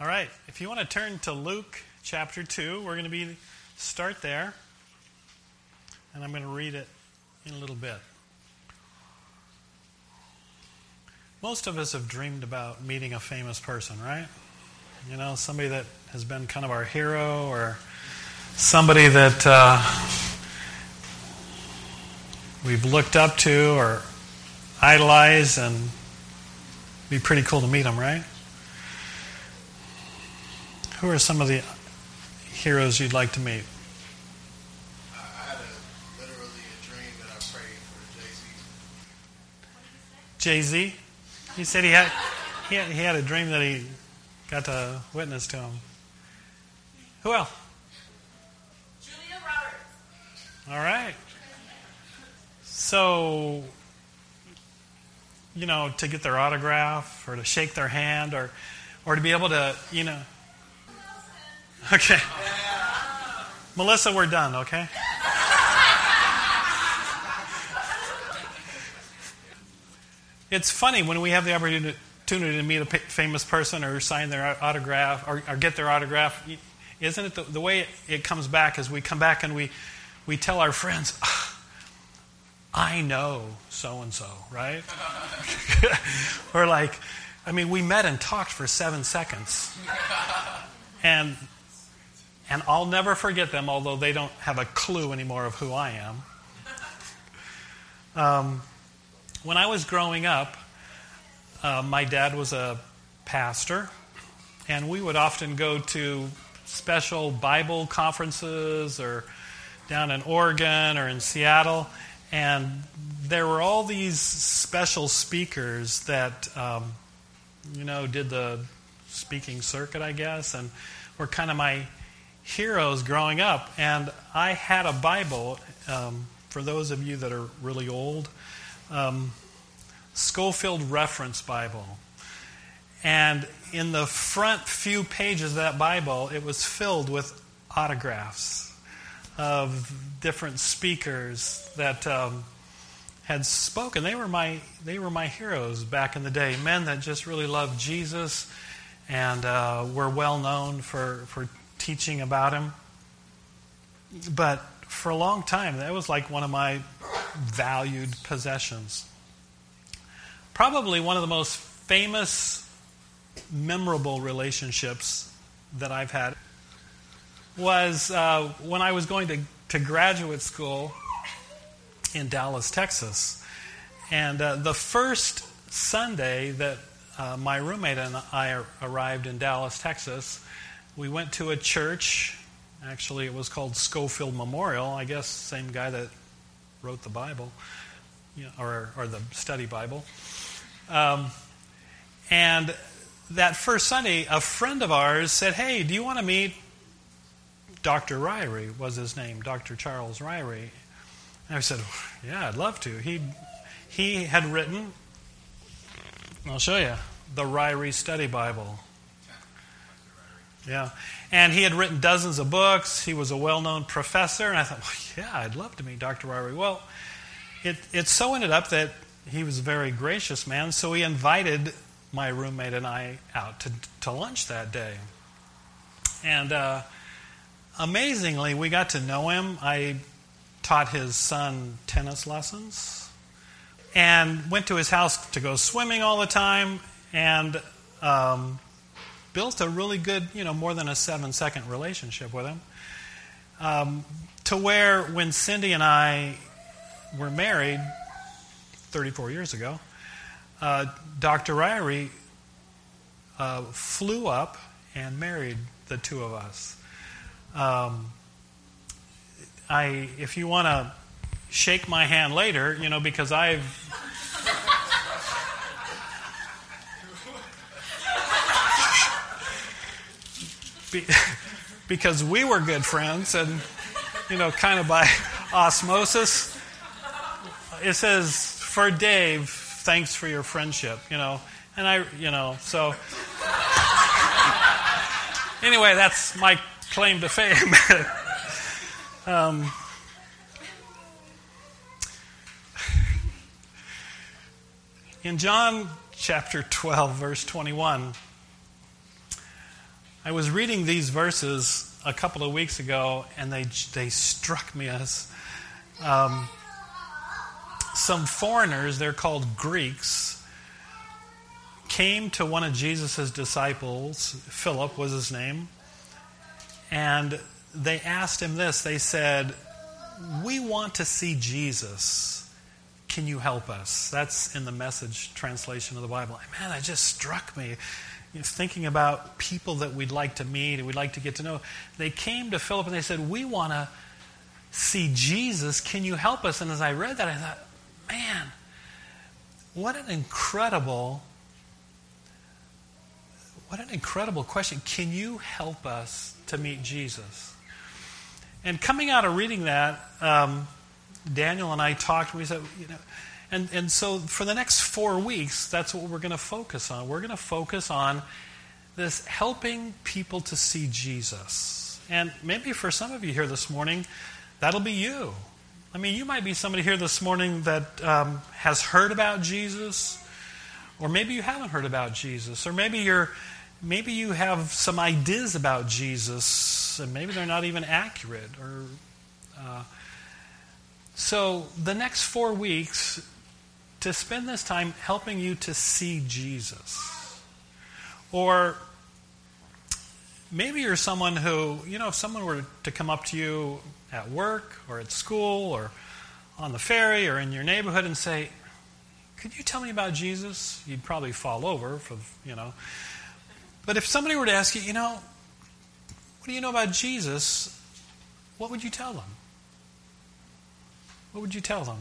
All right, if you want to turn to Luke chapter 2, we're going to be start there. And I'm going to read it in a little bit. Most of us have dreamed about meeting a famous person, right? You know, somebody that has been kind of our hero or somebody that uh, we've looked up to or idolized and be pretty cool to meet them, right? Who are some of the heroes you'd like to meet? I had a, literally a dream that I prayed for Jay Jay Z. Z. He said he had, he had he had a dream that he got to witness to him. Who else? Julia Roberts. All right. So, you know, to get their autograph or to shake their hand or, or to be able to, you know. Okay. Melissa, we're done, okay? It's funny when we have the opportunity to meet a famous person or sign their autograph or, or get their autograph. Isn't it the, the way it, comes back is we come back and we, we tell our friends, "Ah, I know so and so, right? or like, I mean, we met and talked for seven seconds. And, and I'll never forget them, although they don't have a clue anymore of who I am. Um, when I was growing up, uh, my dad was a pastor, and we would often go to special Bible conferences or down in Oregon or in Seattle, and there were all these special speakers that, um, you know, did the speaking circuit, I guess, and were kind of my heroes growing up. And I had a Bible, um, for those of you that are really old, um, Scofield Reference Bible. And in the front few pages of that Bible, it was filled with autographs of different speakers that um, had spoken. They were my they were my heroes back in the day. Men that just really loved Jesus and uh, were well known for for teaching about him. But for a long time, that was like one of my valued possessions. Probably one of the most famous, memorable relationships that I've had was uh, when I was going to, to graduate school in Dallas, Texas. And uh, the first Sunday that uh, my roommate and I arrived in Dallas, Texas, we went to a church. Actually, it was called Scofield Memorial. I guess same guy that wrote the Bible, you know, or, or the study Bible. Um, and that first Sunday, a friend of ours said, Hey, do you want to meet Dr. Ryrie? Was his name, Dr. Charles Ryrie. And I said, Yeah, I'd love to. He, he had written, I'll show you, the Ryrie Study Bible. Yeah. And he had written dozens of books. He was a well known professor. And I thought, well, yeah, I'd love to meet Dr. Ryrie. Well, it, it so ended up that he was a very gracious man, so he invited my roommate and I out to, to lunch that day. And uh, amazingly, we got to know him. I taught his son tennis lessons and went to his house to go swimming all the time and um, built a really good, you know, more than a seven second relationship with him. Um, to where when Cindy and I were married 34 years ago, uh, Dr. Ryrie uh, flew up and married the two of us. Um, I, if you want to shake my hand later, you know, because I've. Be, because we were good friends and, you know, kind of by osmosis. It says, for Dave, thanks for your friendship, you know. And I, you know, so. anyway, that's my claim to fame. um, in John chapter 12, verse 21, I was reading these verses a couple of weeks ago, and they, they struck me as um, some foreigners, they're called Greeks, came to one of Jesus' disciples, Philip was his name, and they asked him this. They said, We want to see Jesus. Can you help us? That's in the message translation of the Bible. Man, that just struck me. You know, thinking about people that we'd like to meet and we'd like to get to know. They came to Philip and they said, We want to see Jesus. Can you help us? And as I read that, I thought, man, what an incredible what an incredible question. Can you help us to meet Jesus? And coming out of reading that, um, Daniel and I talked, and we said, you know, and, and so for the next four weeks, that's what we're going to focus on. We're going to focus on this helping people to see Jesus. And maybe for some of you here this morning, that'll be you. I mean, you might be somebody here this morning that um, has heard about Jesus, or maybe you haven't heard about Jesus, or maybe you're maybe you have some ideas about Jesus, and maybe they're not even accurate. Or uh, so the next four weeks, to spend this time helping you to see Jesus, or maybe you're someone who you know if someone were to come up to you at work or at school or on the ferry or in your neighborhood and say, "Could you tell me about Jesus?" You'd probably fall over for you know. But if somebody were to ask you, you know, what do you know about Jesus? What would you tell them? What would you tell them?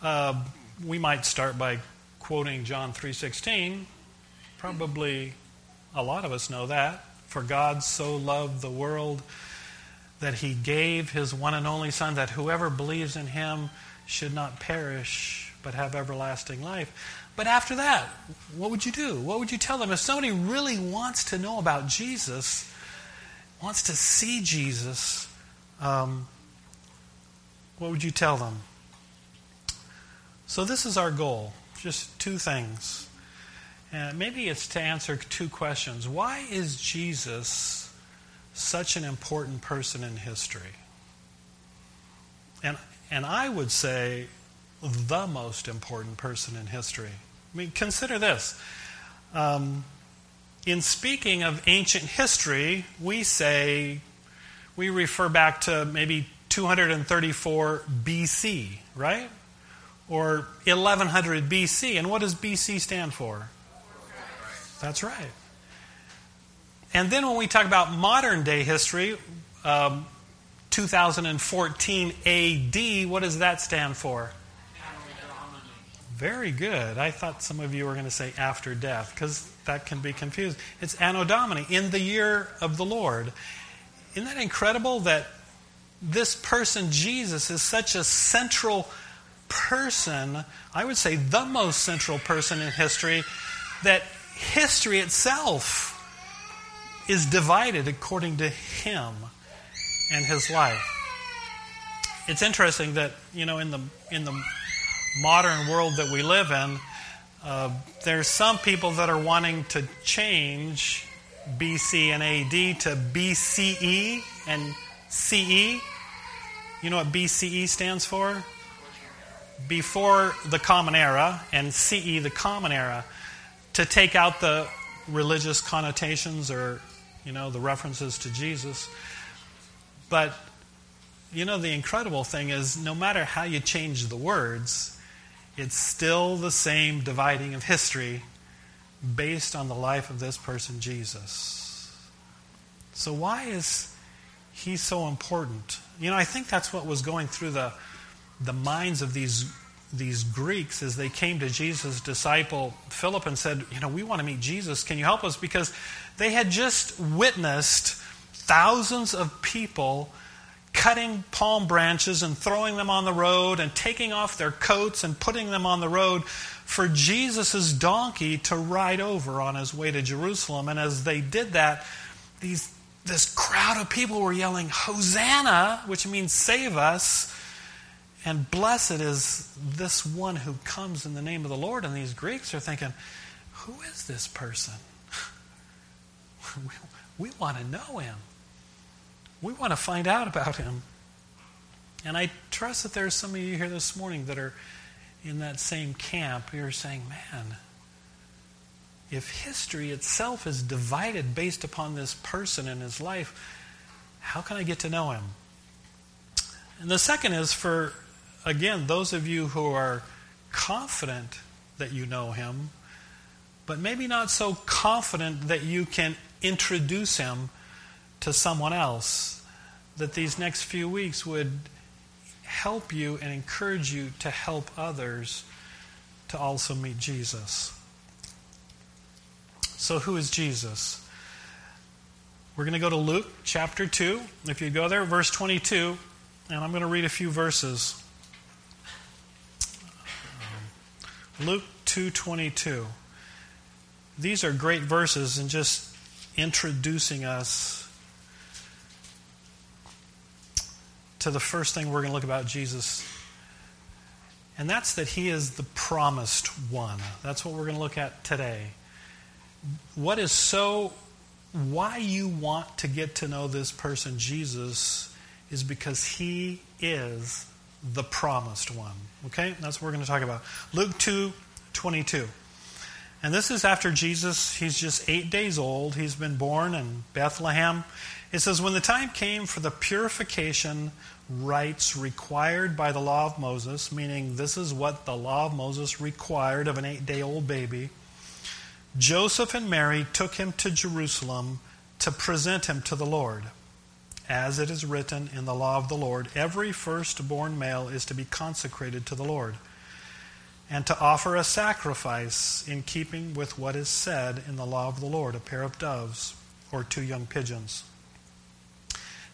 Uh, we might start by quoting John 3:16. Probably a lot of us know that. For God so loved the world that he gave his one and only son that whoever believes in him should not perish but have everlasting life. But after that, what would you do? What would you tell them? If somebody really wants to know about Jesus, wants to see Jesus, um, what would you tell them? So, this is our goal just two things. And maybe it's to answer two questions. Why is Jesus such an important person in history? And, and I would say the most important person in history. I mean, consider this. Um, in speaking of ancient history, we say, we refer back to maybe 234 BC, right? Or 1100 BC. And what does BC stand for? That's right. And then when we talk about modern day history, um, 2014 AD, what does that stand for? Very good. I thought some of you were going to say after death because that can be confused. It's Anno Domini, in the year of the Lord. Isn't that incredible that this person, Jesus, is such a central person? I would say the most central person in history, that history itself is divided according to him and his life. It's interesting that, you know, in the, in the modern world that we live in, uh, there's some people that are wanting to change BC and AD to BCE and CE. You know what BCE stands for? Before the Common Era, and CE, the Common Era, to take out the religious connotations or, you know, the references to Jesus. But, you know, the incredible thing is no matter how you change the words, it's still the same dividing of history based on the life of this person, Jesus. So, why is he so important? You know, I think that's what was going through the, the minds of these, these Greeks as they came to Jesus' disciple Philip and said, You know, we want to meet Jesus. Can you help us? Because they had just witnessed thousands of people cutting palm branches and throwing them on the road and taking off their coats and putting them on the road for Jesus' donkey to ride over on his way to Jerusalem. And as they did that, these, this crowd of people were yelling, Hosanna, which means save us. And blessed is this one who comes in the name of the Lord. And these Greeks are thinking, who is this person? we, we want to know him. We want to find out about him. And I trust that there are some of you here this morning that are in that same camp. You're saying, man, if history itself is divided based upon this person and his life, how can I get to know him? And the second is for, again, those of you who are confident that you know him, but maybe not so confident that you can introduce him to someone else, that these next few weeks would help you and encourage you to help others to also meet Jesus. So, who is Jesus? We're going to go to Luke chapter 2. If you go there, verse 22, and I'm going to read a few verses. Luke 2:22. These are great verses and just introducing us to the first thing we're going to look about Jesus. And that's that he is the promised one. That's what we're going to look at today. What is so why you want to get to know this person Jesus is because he is the promised one. Okay? That's what we're going to talk about. Luke 2 22. And this is after Jesus, he's just eight days old. He's been born in Bethlehem. It says, When the time came for the purification rites required by the law of Moses, meaning this is what the law of Moses required of an eight day old baby, Joseph and Mary took him to Jerusalem to present him to the Lord. As it is written in the law of the Lord, every firstborn male is to be consecrated to the Lord, and to offer a sacrifice in keeping with what is said in the law of the Lord a pair of doves or two young pigeons.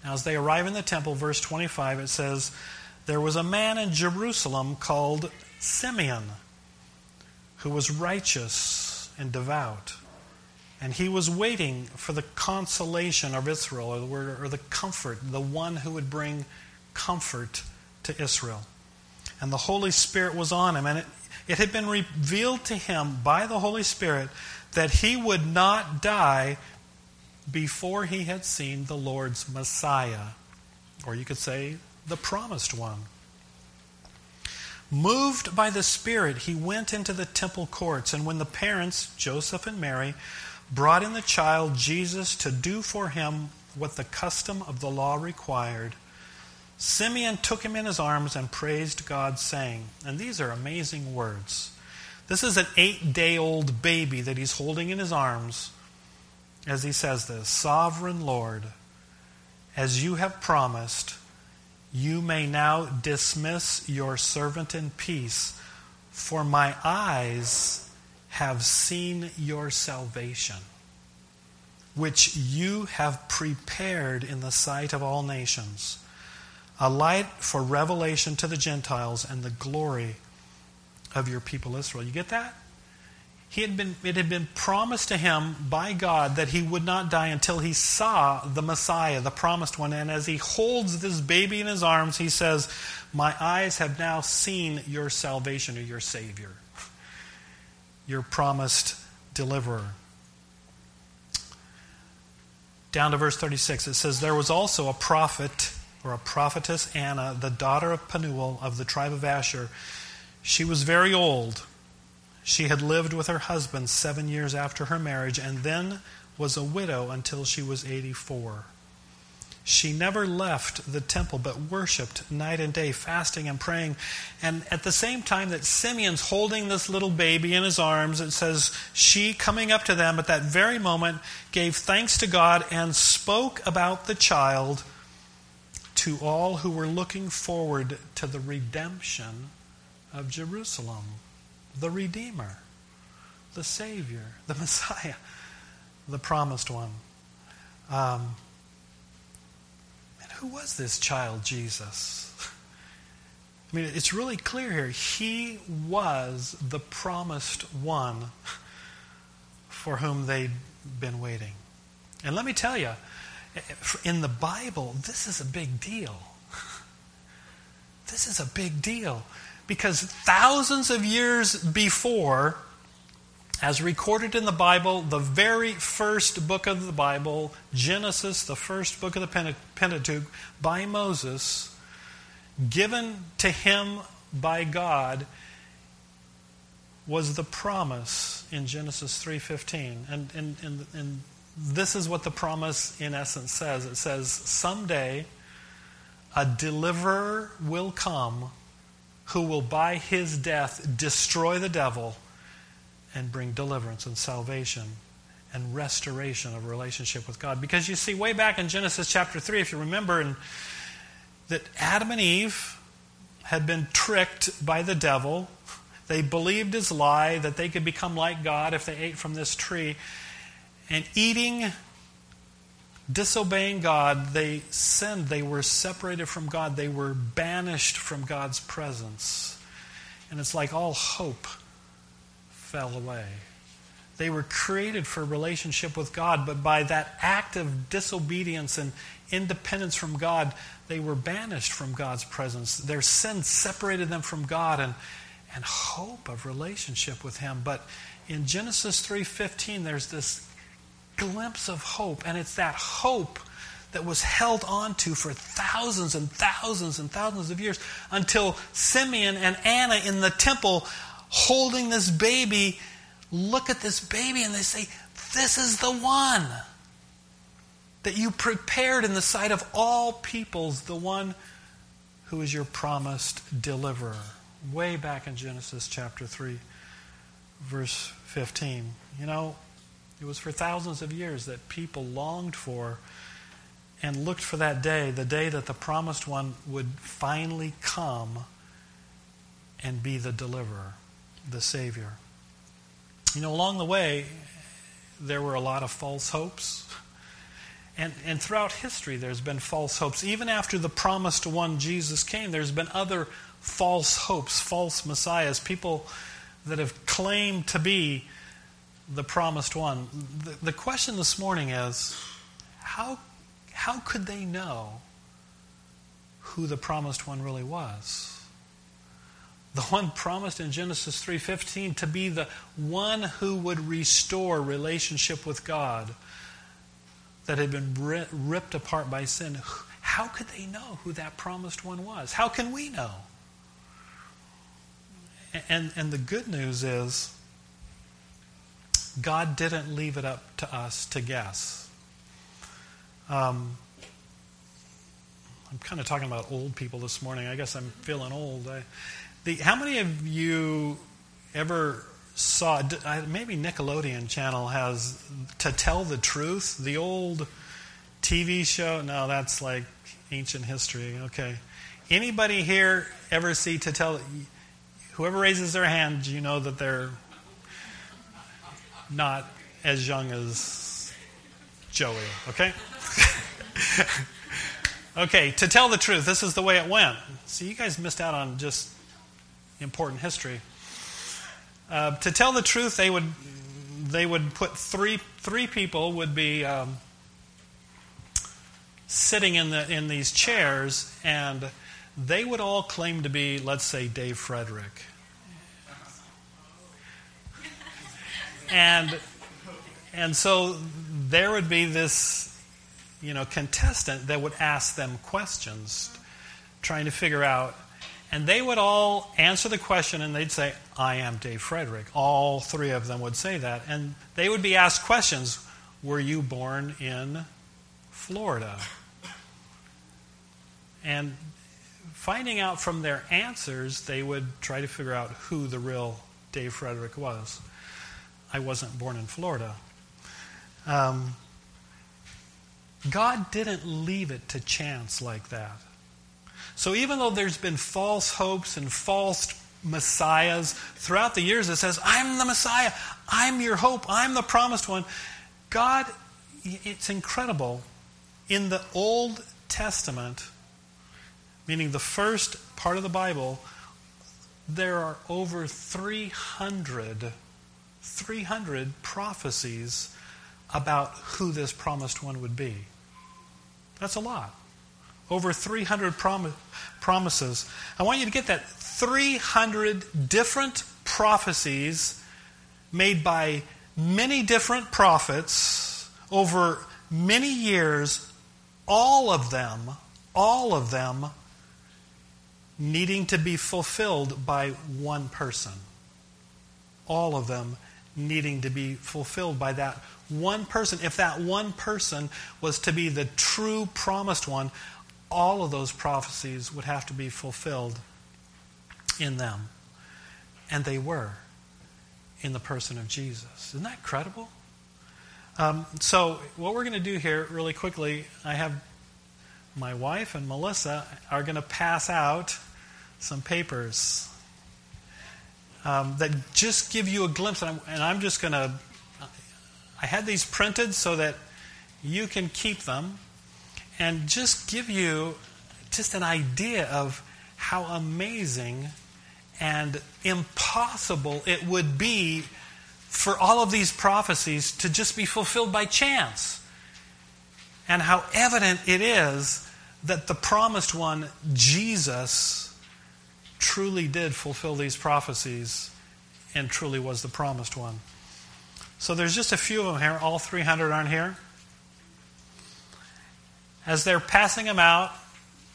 Now, as they arrive in the temple, verse 25, it says, There was a man in Jerusalem called Simeon, who was righteous and devout and he was waiting for the consolation of Israel, or the word, or the comfort, the one who would bring comfort to Israel. And the Holy Spirit was on him, and it, it had been revealed to him by the Holy Spirit that he would not die before he had seen the Lord's Messiah, or you could say the promised one. Moved by the Spirit, he went into the temple courts, and when the parents, Joseph and Mary, brought in the child Jesus to do for him what the custom of the law required. Simeon took him in his arms and praised God, saying, and these are amazing words. This is an eight day old baby that he's holding in his arms as he says this Sovereign Lord, as you have promised, you may now dismiss your servant in peace, for my eyes have seen your salvation, which you have prepared in the sight of all nations, a light for revelation to the Gentiles and the glory of your people Israel. You get that? He had been, it had been promised to him by God that he would not die until he saw the Messiah, the promised one. And as he holds this baby in his arms, he says, My eyes have now seen your salvation or your Savior your promised deliverer. Down to verse 36, it says, There was also a prophet, or a prophetess, Anna, the daughter of Penuel of the tribe of Asher. She was very old. She had lived with her husband seven years after her marriage, and then was a widow until she was 84. She never left the temple but worshiped night and day, fasting and praying. And at the same time that Simeon's holding this little baby in his arms, it says, She, coming up to them at that very moment, gave thanks to God and spoke about the child to all who were looking forward to the redemption of Jerusalem, the Redeemer, the Savior, the Messiah, the promised one. Um, who was this child Jesus? I mean, it's really clear here. He was the promised one for whom they'd been waiting. And let me tell you, in the Bible, this is a big deal. This is a big deal because thousands of years before, as recorded in the Bible, the very first book of the Bible, Genesis, the first book of the Pentateuch, by Moses, given to him by God, was the promise in Genesis 3:15. And, and, and, and this is what the promise in essence says. It says, someday a deliverer will come who will by his death destroy the devil and bring deliverance and salvation and restoration of relationship with God. Because you see, way back in Genesis chapter 3, if you remember, that Adam and Eve had been tricked by the devil. They believed his lie that they could become like God if they ate from this tree. And eating, disobeying God, they sinned. They were separated from God. They were banished from God's presence. And it's like all hope fell away. They were created for relationship with God, but by that act of disobedience and independence from God, they were banished from God's presence. Their sin separated them from God and, and hope of relationship with Him. But in Genesis 3:15, there's this glimpse of hope, and it's that hope that was held onto for thousands and thousands and thousands of years until Simeon and Anna in the temple holding this baby look at this baby and they say, This is the one that you prepared in the sight of all peoples, the one who is your promised deliverer. Way back in Genesis chapter 3, verse 15. You know, it was for thousands of years that people longed for and looked for that day, the day that the promised one would finally come and be the deliverer the Savior. You know, along the way, there were a lot of false hopes. And, and throughout history, there's been false hopes. Even after the promised one, Jesus, came, there's been other false hopes, false messiahs, people that have claimed to be the promised one. The, the question this morning is how, how could they know who the promised one really was? The one promised in Genesis 3:15 to be the one who would restore relationship with God that had been ripped apart by sin. How could they know who that promised one was? How can we know? And, and the good news is, God didn't leave it up to us to guess. Um, I'm kind of talking about old people this morning. I guess I'm feeling old. I, the, how many of you ever saw, maybe Nickelodeon channel has To Tell the Truth, the old TV show? No, that's like ancient history. Okay. Anybody here ever see To Tell, whoever raises their hand, you know that they're not as young as Joey, okay? okay, to tell the truth, this is the way it went. See, you guys missed out on just important history. Uh, to tell the truth, they would they would put three three people would be um, sitting in the in these chairs, and they would all claim to be, let's say, Dave Frederick, and and so there would be this you know contestant that would ask them questions, trying to figure out and they would all answer the question and they'd say, I am Dave Frederick. All three of them would say that. And they would be asked questions Were you born in Florida? And finding out from their answers, they would try to figure out who the real Dave Frederick was. I wasn't born in Florida. Um, God didn't leave it to chance like that. So even though there's been false hopes and false messiahs throughout the years, that says, I'm the Messiah, I'm your hope, I'm the promised one. God, it's incredible. In the Old Testament, meaning the first part of the Bible, there are over 300, 300 prophecies about who this promised one would be. That's a lot. Over 300 prom- promises. I want you to get that 300 different prophecies made by many different prophets over many years, all of them, all of them needing to be fulfilled by one person. All of them needing to be fulfilled by that one person. If that one person was to be the true promised one, all of those prophecies would have to be fulfilled in them. And they were in the person of Jesus. Isn't that credible? Um, so, what we're going to do here, really quickly, I have my wife and Melissa are going to pass out some papers um, that just give you a glimpse. And I'm, and I'm just going to, I had these printed so that you can keep them and just give you just an idea of how amazing and impossible it would be for all of these prophecies to just be fulfilled by chance. And how evident it is that the promised one, Jesus, truly did fulfill these prophecies and truly was the promised one. So there's just a few of them here. All 300 aren't here. As they're passing them out,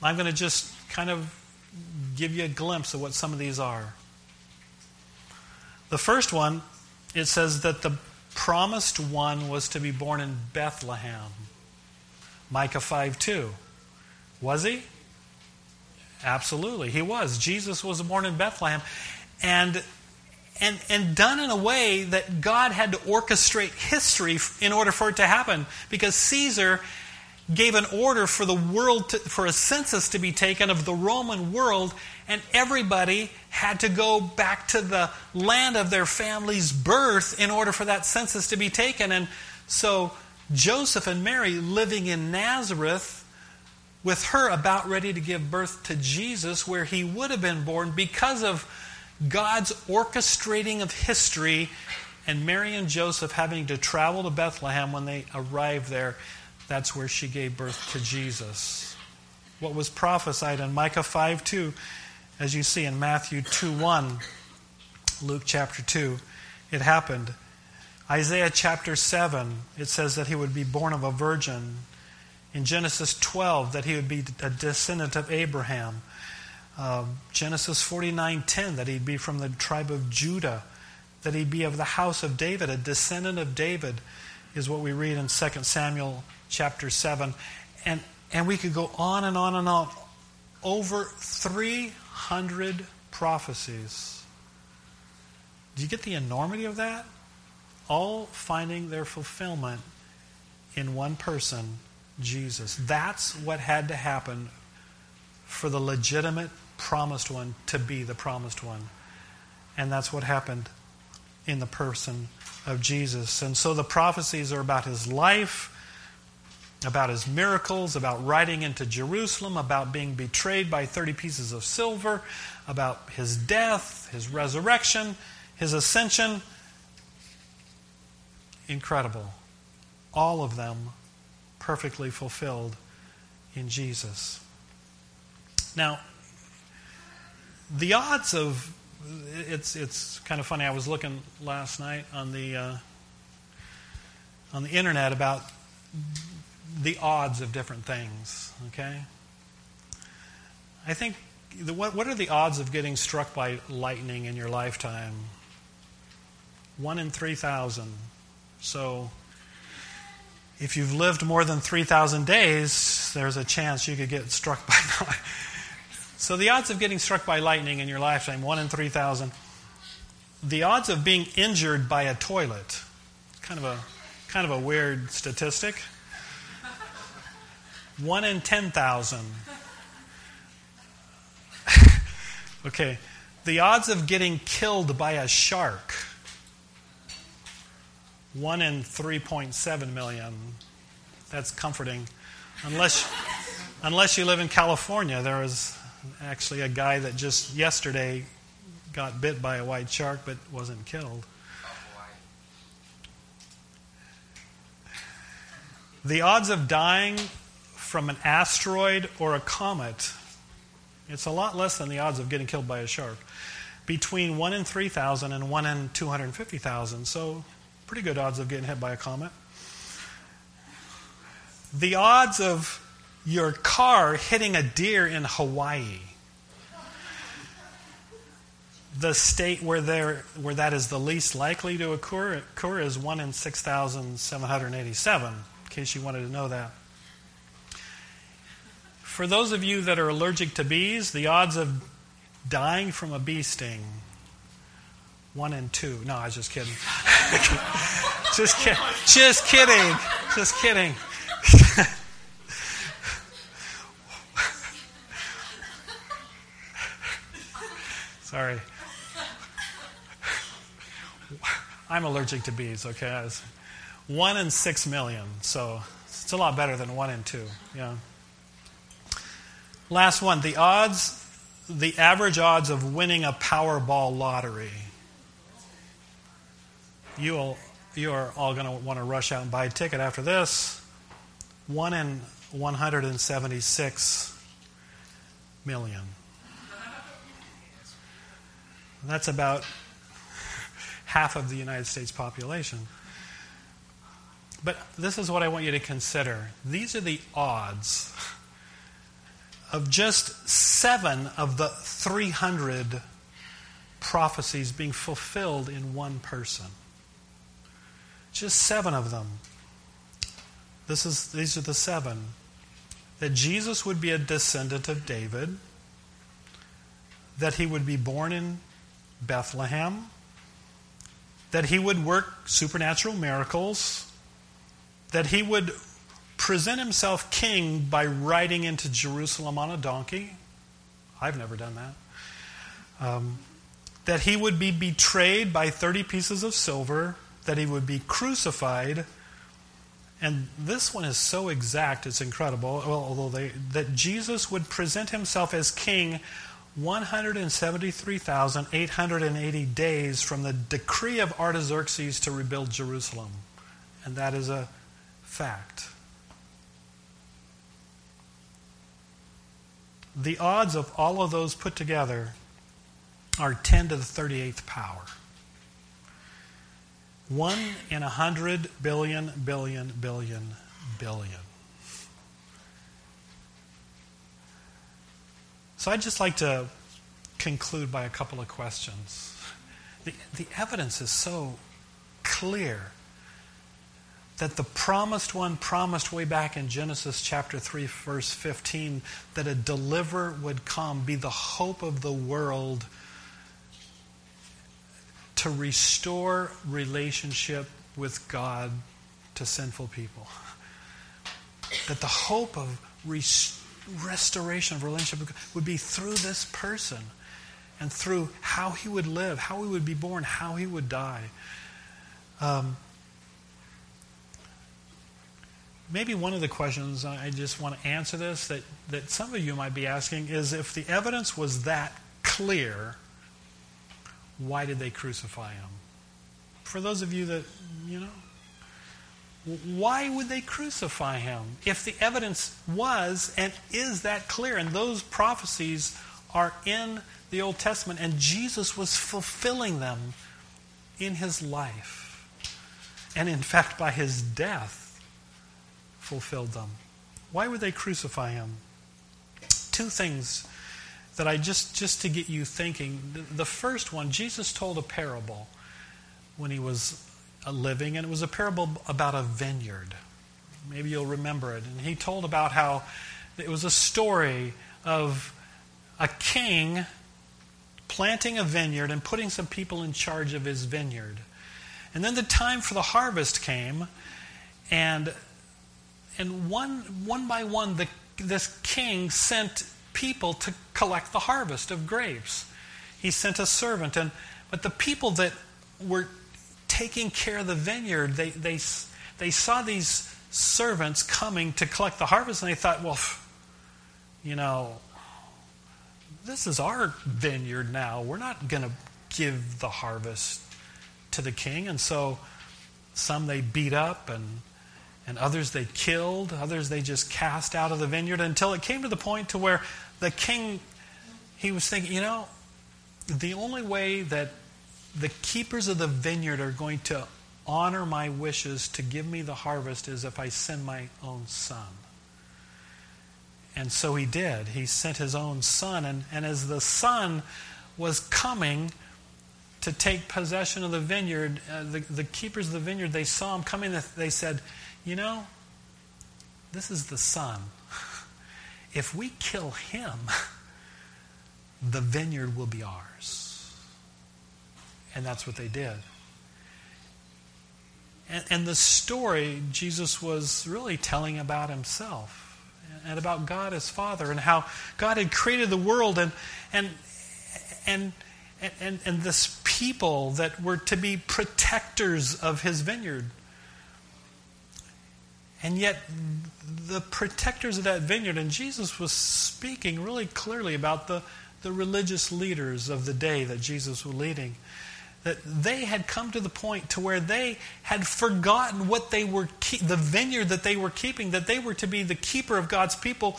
I'm going to just kind of give you a glimpse of what some of these are. The first one, it says that the promised one was to be born in Bethlehem. Micah 5 2. Was he? Absolutely, he was. Jesus was born in Bethlehem. And, and, and done in a way that God had to orchestrate history in order for it to happen. Because Caesar gave an order for the world to, for a census to be taken of the Roman world, and everybody had to go back to the land of their family's birth in order for that census to be taken. And so Joseph and Mary living in Nazareth with her about ready to give birth to Jesus, where he would have been born because of God's orchestrating of history and Mary and Joseph having to travel to Bethlehem when they arrived there that's where she gave birth to Jesus. What was prophesied in Micah 5 2, as you see in Matthew 2 1, Luke chapter 2, it happened. Isaiah chapter 7, it says that he would be born of a virgin. In Genesis 12, that he would be a descendant of Abraham. Uh, Genesis 49:10 that he'd be from the tribe of Judah, that he'd be of the house of David, a descendant of David, is what we read in 2 Samuel chapter 7. And, and we could go on and on and on. Over 300 prophecies. Do you get the enormity of that? All finding their fulfillment in one person, Jesus. That's what had to happen for the legitimate promised one to be the promised one. And that's what happened in the person of Jesus. And so the prophecies are about his life, about his miracles, about riding into Jerusalem, about being betrayed by 30 pieces of silver, about his death, his resurrection, his ascension. Incredible. All of them perfectly fulfilled in Jesus. Now, the odds of it's it's kind of funny. I was looking last night on the uh, on the internet about the odds of different things, okay? I think, the, what, what are the odds of getting struck by lightning in your lifetime? One in 3,000. So, if you've lived more than 3,000 days, there's a chance you could get struck by lightning. So, the odds of getting struck by lightning in your lifetime, one in 3,000. The odds of being injured by a toilet, kind of a, kind of a weird statistic. One in 10,000. okay. The odds of getting killed by a shark. One in 3.7 million. That's comforting. Unless, unless you live in California, there was actually a guy that just yesterday got bit by a white shark but wasn't killed. The odds of dying from an asteroid or a comet, it's a lot less than the odds of getting killed by a shark. between 1 in 3,000 and 1 in 250,000. So, pretty good odds of getting hit by a comet. The odds of your car hitting a deer in Hawaii, the state where, there, where that is the least likely to occur, occur is 1 in 6,787, in case you wanted to know that. For those of you that are allergic to bees, the odds of dying from a bee sting, 1 in 2. No, I was just kidding. just, ki- just kidding. Just kidding. Sorry. I'm allergic to bees, okay? One in six million, so it's a lot better than one in two. Yeah. Last one. The odds, the average odds of winning a Powerball lottery. You'll, you are all going to want to rush out and buy a ticket after this. One in 176 million. That's about half of the United States population. But this is what I want you to consider. These are the odds of just seven of the 300 prophecies being fulfilled in one person. Just seven of them. This is, these are the seven. That Jesus would be a descendant of David, that he would be born in Bethlehem, that he would work supernatural miracles, that he would present himself king by riding into Jerusalem on a donkey. I've never done that. Um, that he would be betrayed by 30 pieces of silver, that he would be crucified. And this one is so exact, it's incredible. Well, although they, that Jesus would present himself as king 173,880 days from the decree of Artaxerxes to rebuild Jerusalem. And that is a fact. The odds of all of those put together are 10 to the 38th power. 1 in a 100 billion, billion, billion, billion. So I'd just like to conclude by a couple of questions. The, the evidence is so clear that the promised one promised way back in Genesis chapter 3, verse 15, that a deliverer would come, be the hope of the world to restore relationship with God to sinful people. That the hope of restoring restoration of relationship would be through this person and through how he would live, how he would be born, how he would die. Um, maybe one of the questions I just want to answer this that, that some of you might be asking is if the evidence was that clear, why did they crucify him? For those of you that, you know, why would they crucify him if the evidence was and is that clear? And those prophecies are in the Old Testament, and Jesus was fulfilling them in his life. And in fact, by his death, fulfilled them. Why would they crucify him? Two things that I just, just to get you thinking. The first one, Jesus told a parable when he was living, and it was a parable about a vineyard. Maybe you'll remember it. And he told about how it was a story of a king planting a vineyard and putting some people in charge of his vineyard. And then the time for the harvest came, and and one one by one, the, this king sent people to collect the harvest of grapes. He sent a servant, and but the people that were taking care of the vineyard, they, they, they saw these servants coming to collect the harvest, and they thought, well, you know, this is our vineyard now. We're not going to give the harvest to the king. And so some they beat up, and, and others they killed, others they just cast out of the vineyard until it came to the point to where the king, he was thinking, you know, the only way that the keepers of the vineyard are going to honor my wishes to give me the harvest as if I send my own son. And so he did. He sent his own son. And, and as the son was coming to take possession of the vineyard, uh, the, the keepers of the vineyard, they saw him coming. They said, You know, this is the son. If we kill him, the vineyard will be ours. And that's what they did. And, and the story Jesus was really telling about himself and about God as Father and how God had created the world and and and and, and this people that were to be protectors of his vineyard. And yet, the protectors of that vineyard, and Jesus was speaking really clearly about the, the religious leaders of the day that Jesus was leading that they had come to the point to where they had forgotten what they were the vineyard that they were keeping that they were to be the keeper of God's people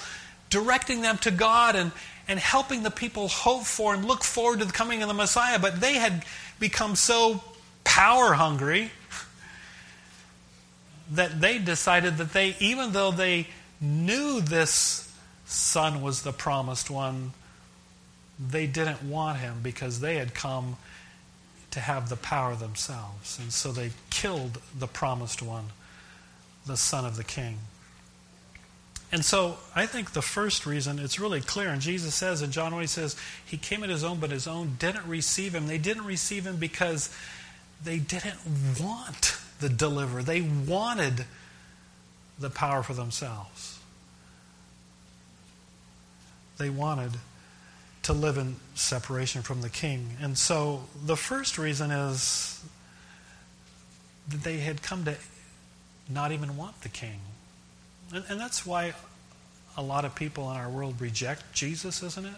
directing them to God and and helping the people hope for and look forward to the coming of the Messiah. But they had become so power hungry that they decided that they even though they knew this son was the promised one they didn't want him because they had come to have the power themselves. And so they killed the promised one, the son of the king. And so I think the first reason, it's really clear, and Jesus says and John 1, he says, He came at his own, but his own didn't receive him. They didn't receive him because they didn't want the deliverer. They wanted the power for themselves. They wanted to live in separation from the king. And so the first reason is that they had come to not even want the king. And, and that's why a lot of people in our world reject Jesus, isn't it?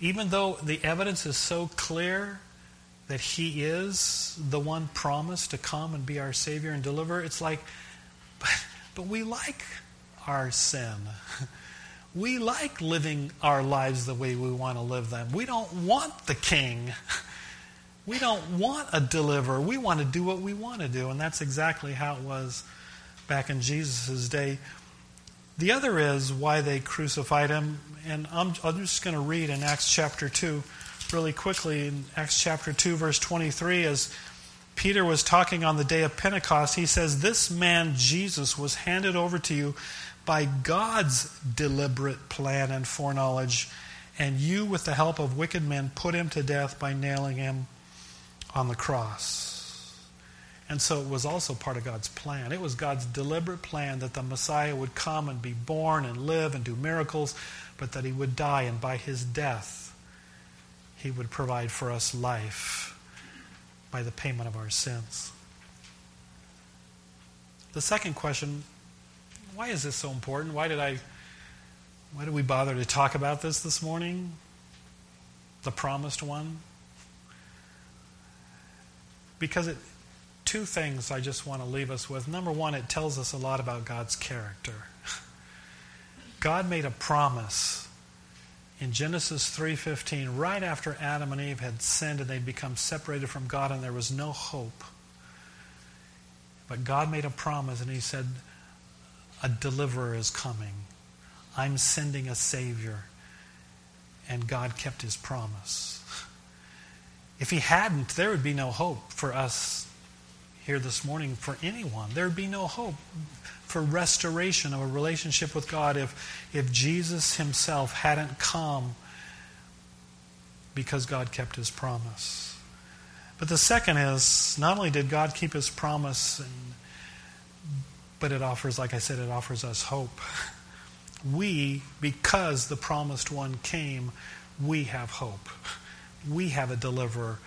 Even though the evidence is so clear that he is the one promised to come and be our Savior and deliver, it's like, but, but we like our sin. We like living our lives the way we want to live them. We don't want the king. We don't want a deliverer. We want to do what we want to do. And that's exactly how it was back in Jesus' day. The other is why they crucified him. And I'm, I'm just going to read in Acts chapter 2 really quickly. In Acts chapter 2, verse 23, as Peter was talking on the day of Pentecost, he says, This man, Jesus, was handed over to you by God's deliberate plan and foreknowledge, and you, with the help of wicked men, put him to death by nailing him on the cross. And so it was also part of God's plan. It was God's deliberate plan that the Messiah would come and be born and live and do miracles, but that he would die, and by his death, he would provide for us life by the payment of our sins. The second question why is this so important? Why did I why did we bother to talk about this this morning? The promised one? Because it two things I just want to leave us with. Number one, it tells us a lot about God's character. God made a promise in Genesis 3:15 right after Adam and Eve had sinned and they'd become separated from God and there was no hope. But God made a promise and he said, a deliverer is coming. I'm sending a Savior. And God kept his promise. If he hadn't, there would be no hope for us here this morning, for anyone. There would be no hope for restoration of a relationship with God if, if Jesus himself hadn't come because God kept his promise. But the second is not only did God keep his promise and but it offers, like I said, it offers us hope. We, because the promised one came, we have hope. We have a deliverer.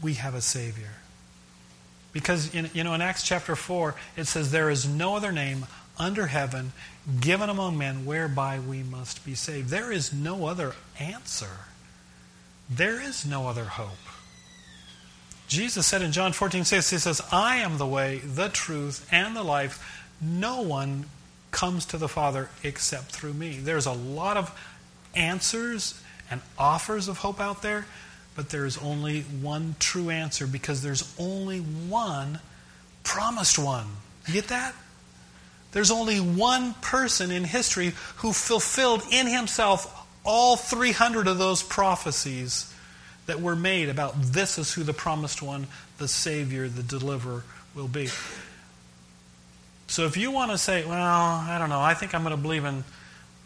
We have a Savior. Because, in, you know, in Acts chapter 4, it says, There is no other name under heaven given among men whereby we must be saved. There is no other answer. There is no other hope. Jesus said in John 14, 6, He says, I am the way, the truth, and the life. No one comes to the Father except through me. There's a lot of answers and offers of hope out there, but there is only one true answer because there's only one promised one. You get that? There's only one person in history who fulfilled in himself all 300 of those prophecies that were made about this is who the promised one, the Savior, the deliverer will be. So if you want to say, well, I don't know, I think I'm going to believe in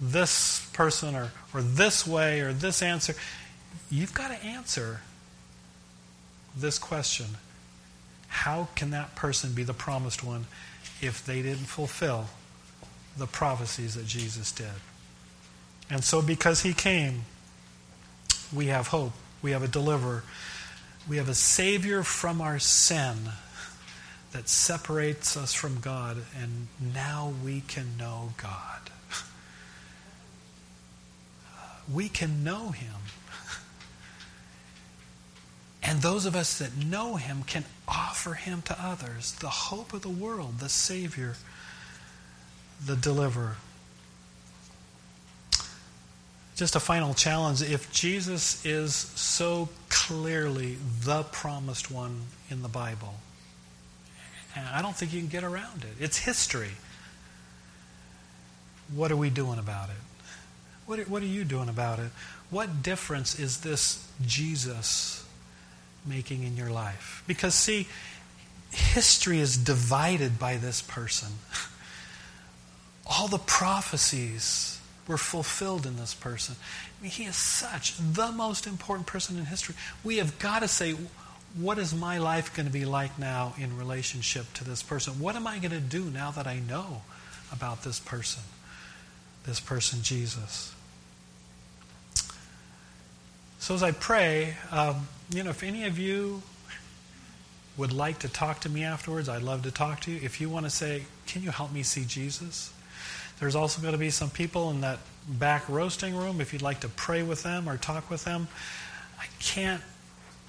this person or, or this way or this answer, you've got to answer this question. How can that person be the promised one if they didn't fulfill the prophecies that Jesus did? And so, because he came, we have hope, we have a deliverer, we have a Savior from our sin that separates us from God, and now we can know God. We can know Him. And those of us that know Him can offer Him to others the hope of the world, the Savior, the Deliverer. Just a final challenge. If Jesus is so clearly the promised one in the Bible, I don't think you can get around it. It's history. What are we doing about it? What are, what are you doing about it? What difference is this Jesus making in your life? Because, see, history is divided by this person. All the prophecies were fulfilled in this person. I mean, he is such the most important person in history. We have got to say, what is my life going to be like now in relationship to this person? What am I going to do now that I know about this person? This person, Jesus. So as I pray, um, you know, if any of you would like to talk to me afterwards, I'd love to talk to you. If you want to say, can you help me see Jesus? There's also going to be some people in that back roasting room. If you'd like to pray with them or talk with them, I can't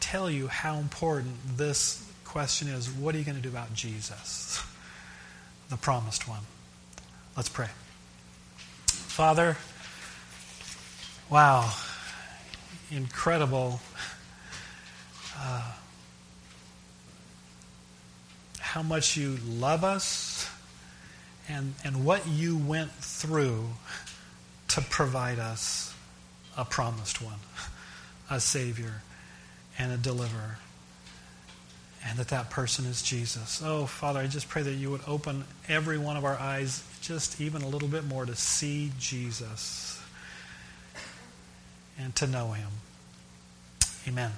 tell you how important this question is. What are you going to do about Jesus, the promised one? Let's pray. Father, wow, incredible. Uh, how much you love us and, and what you went through to provide us a promised one, a Savior, and a deliverer. And that that person is Jesus. Oh, Father, I just pray that you would open every one of our eyes just even a little bit more to see Jesus and to know him. Amen.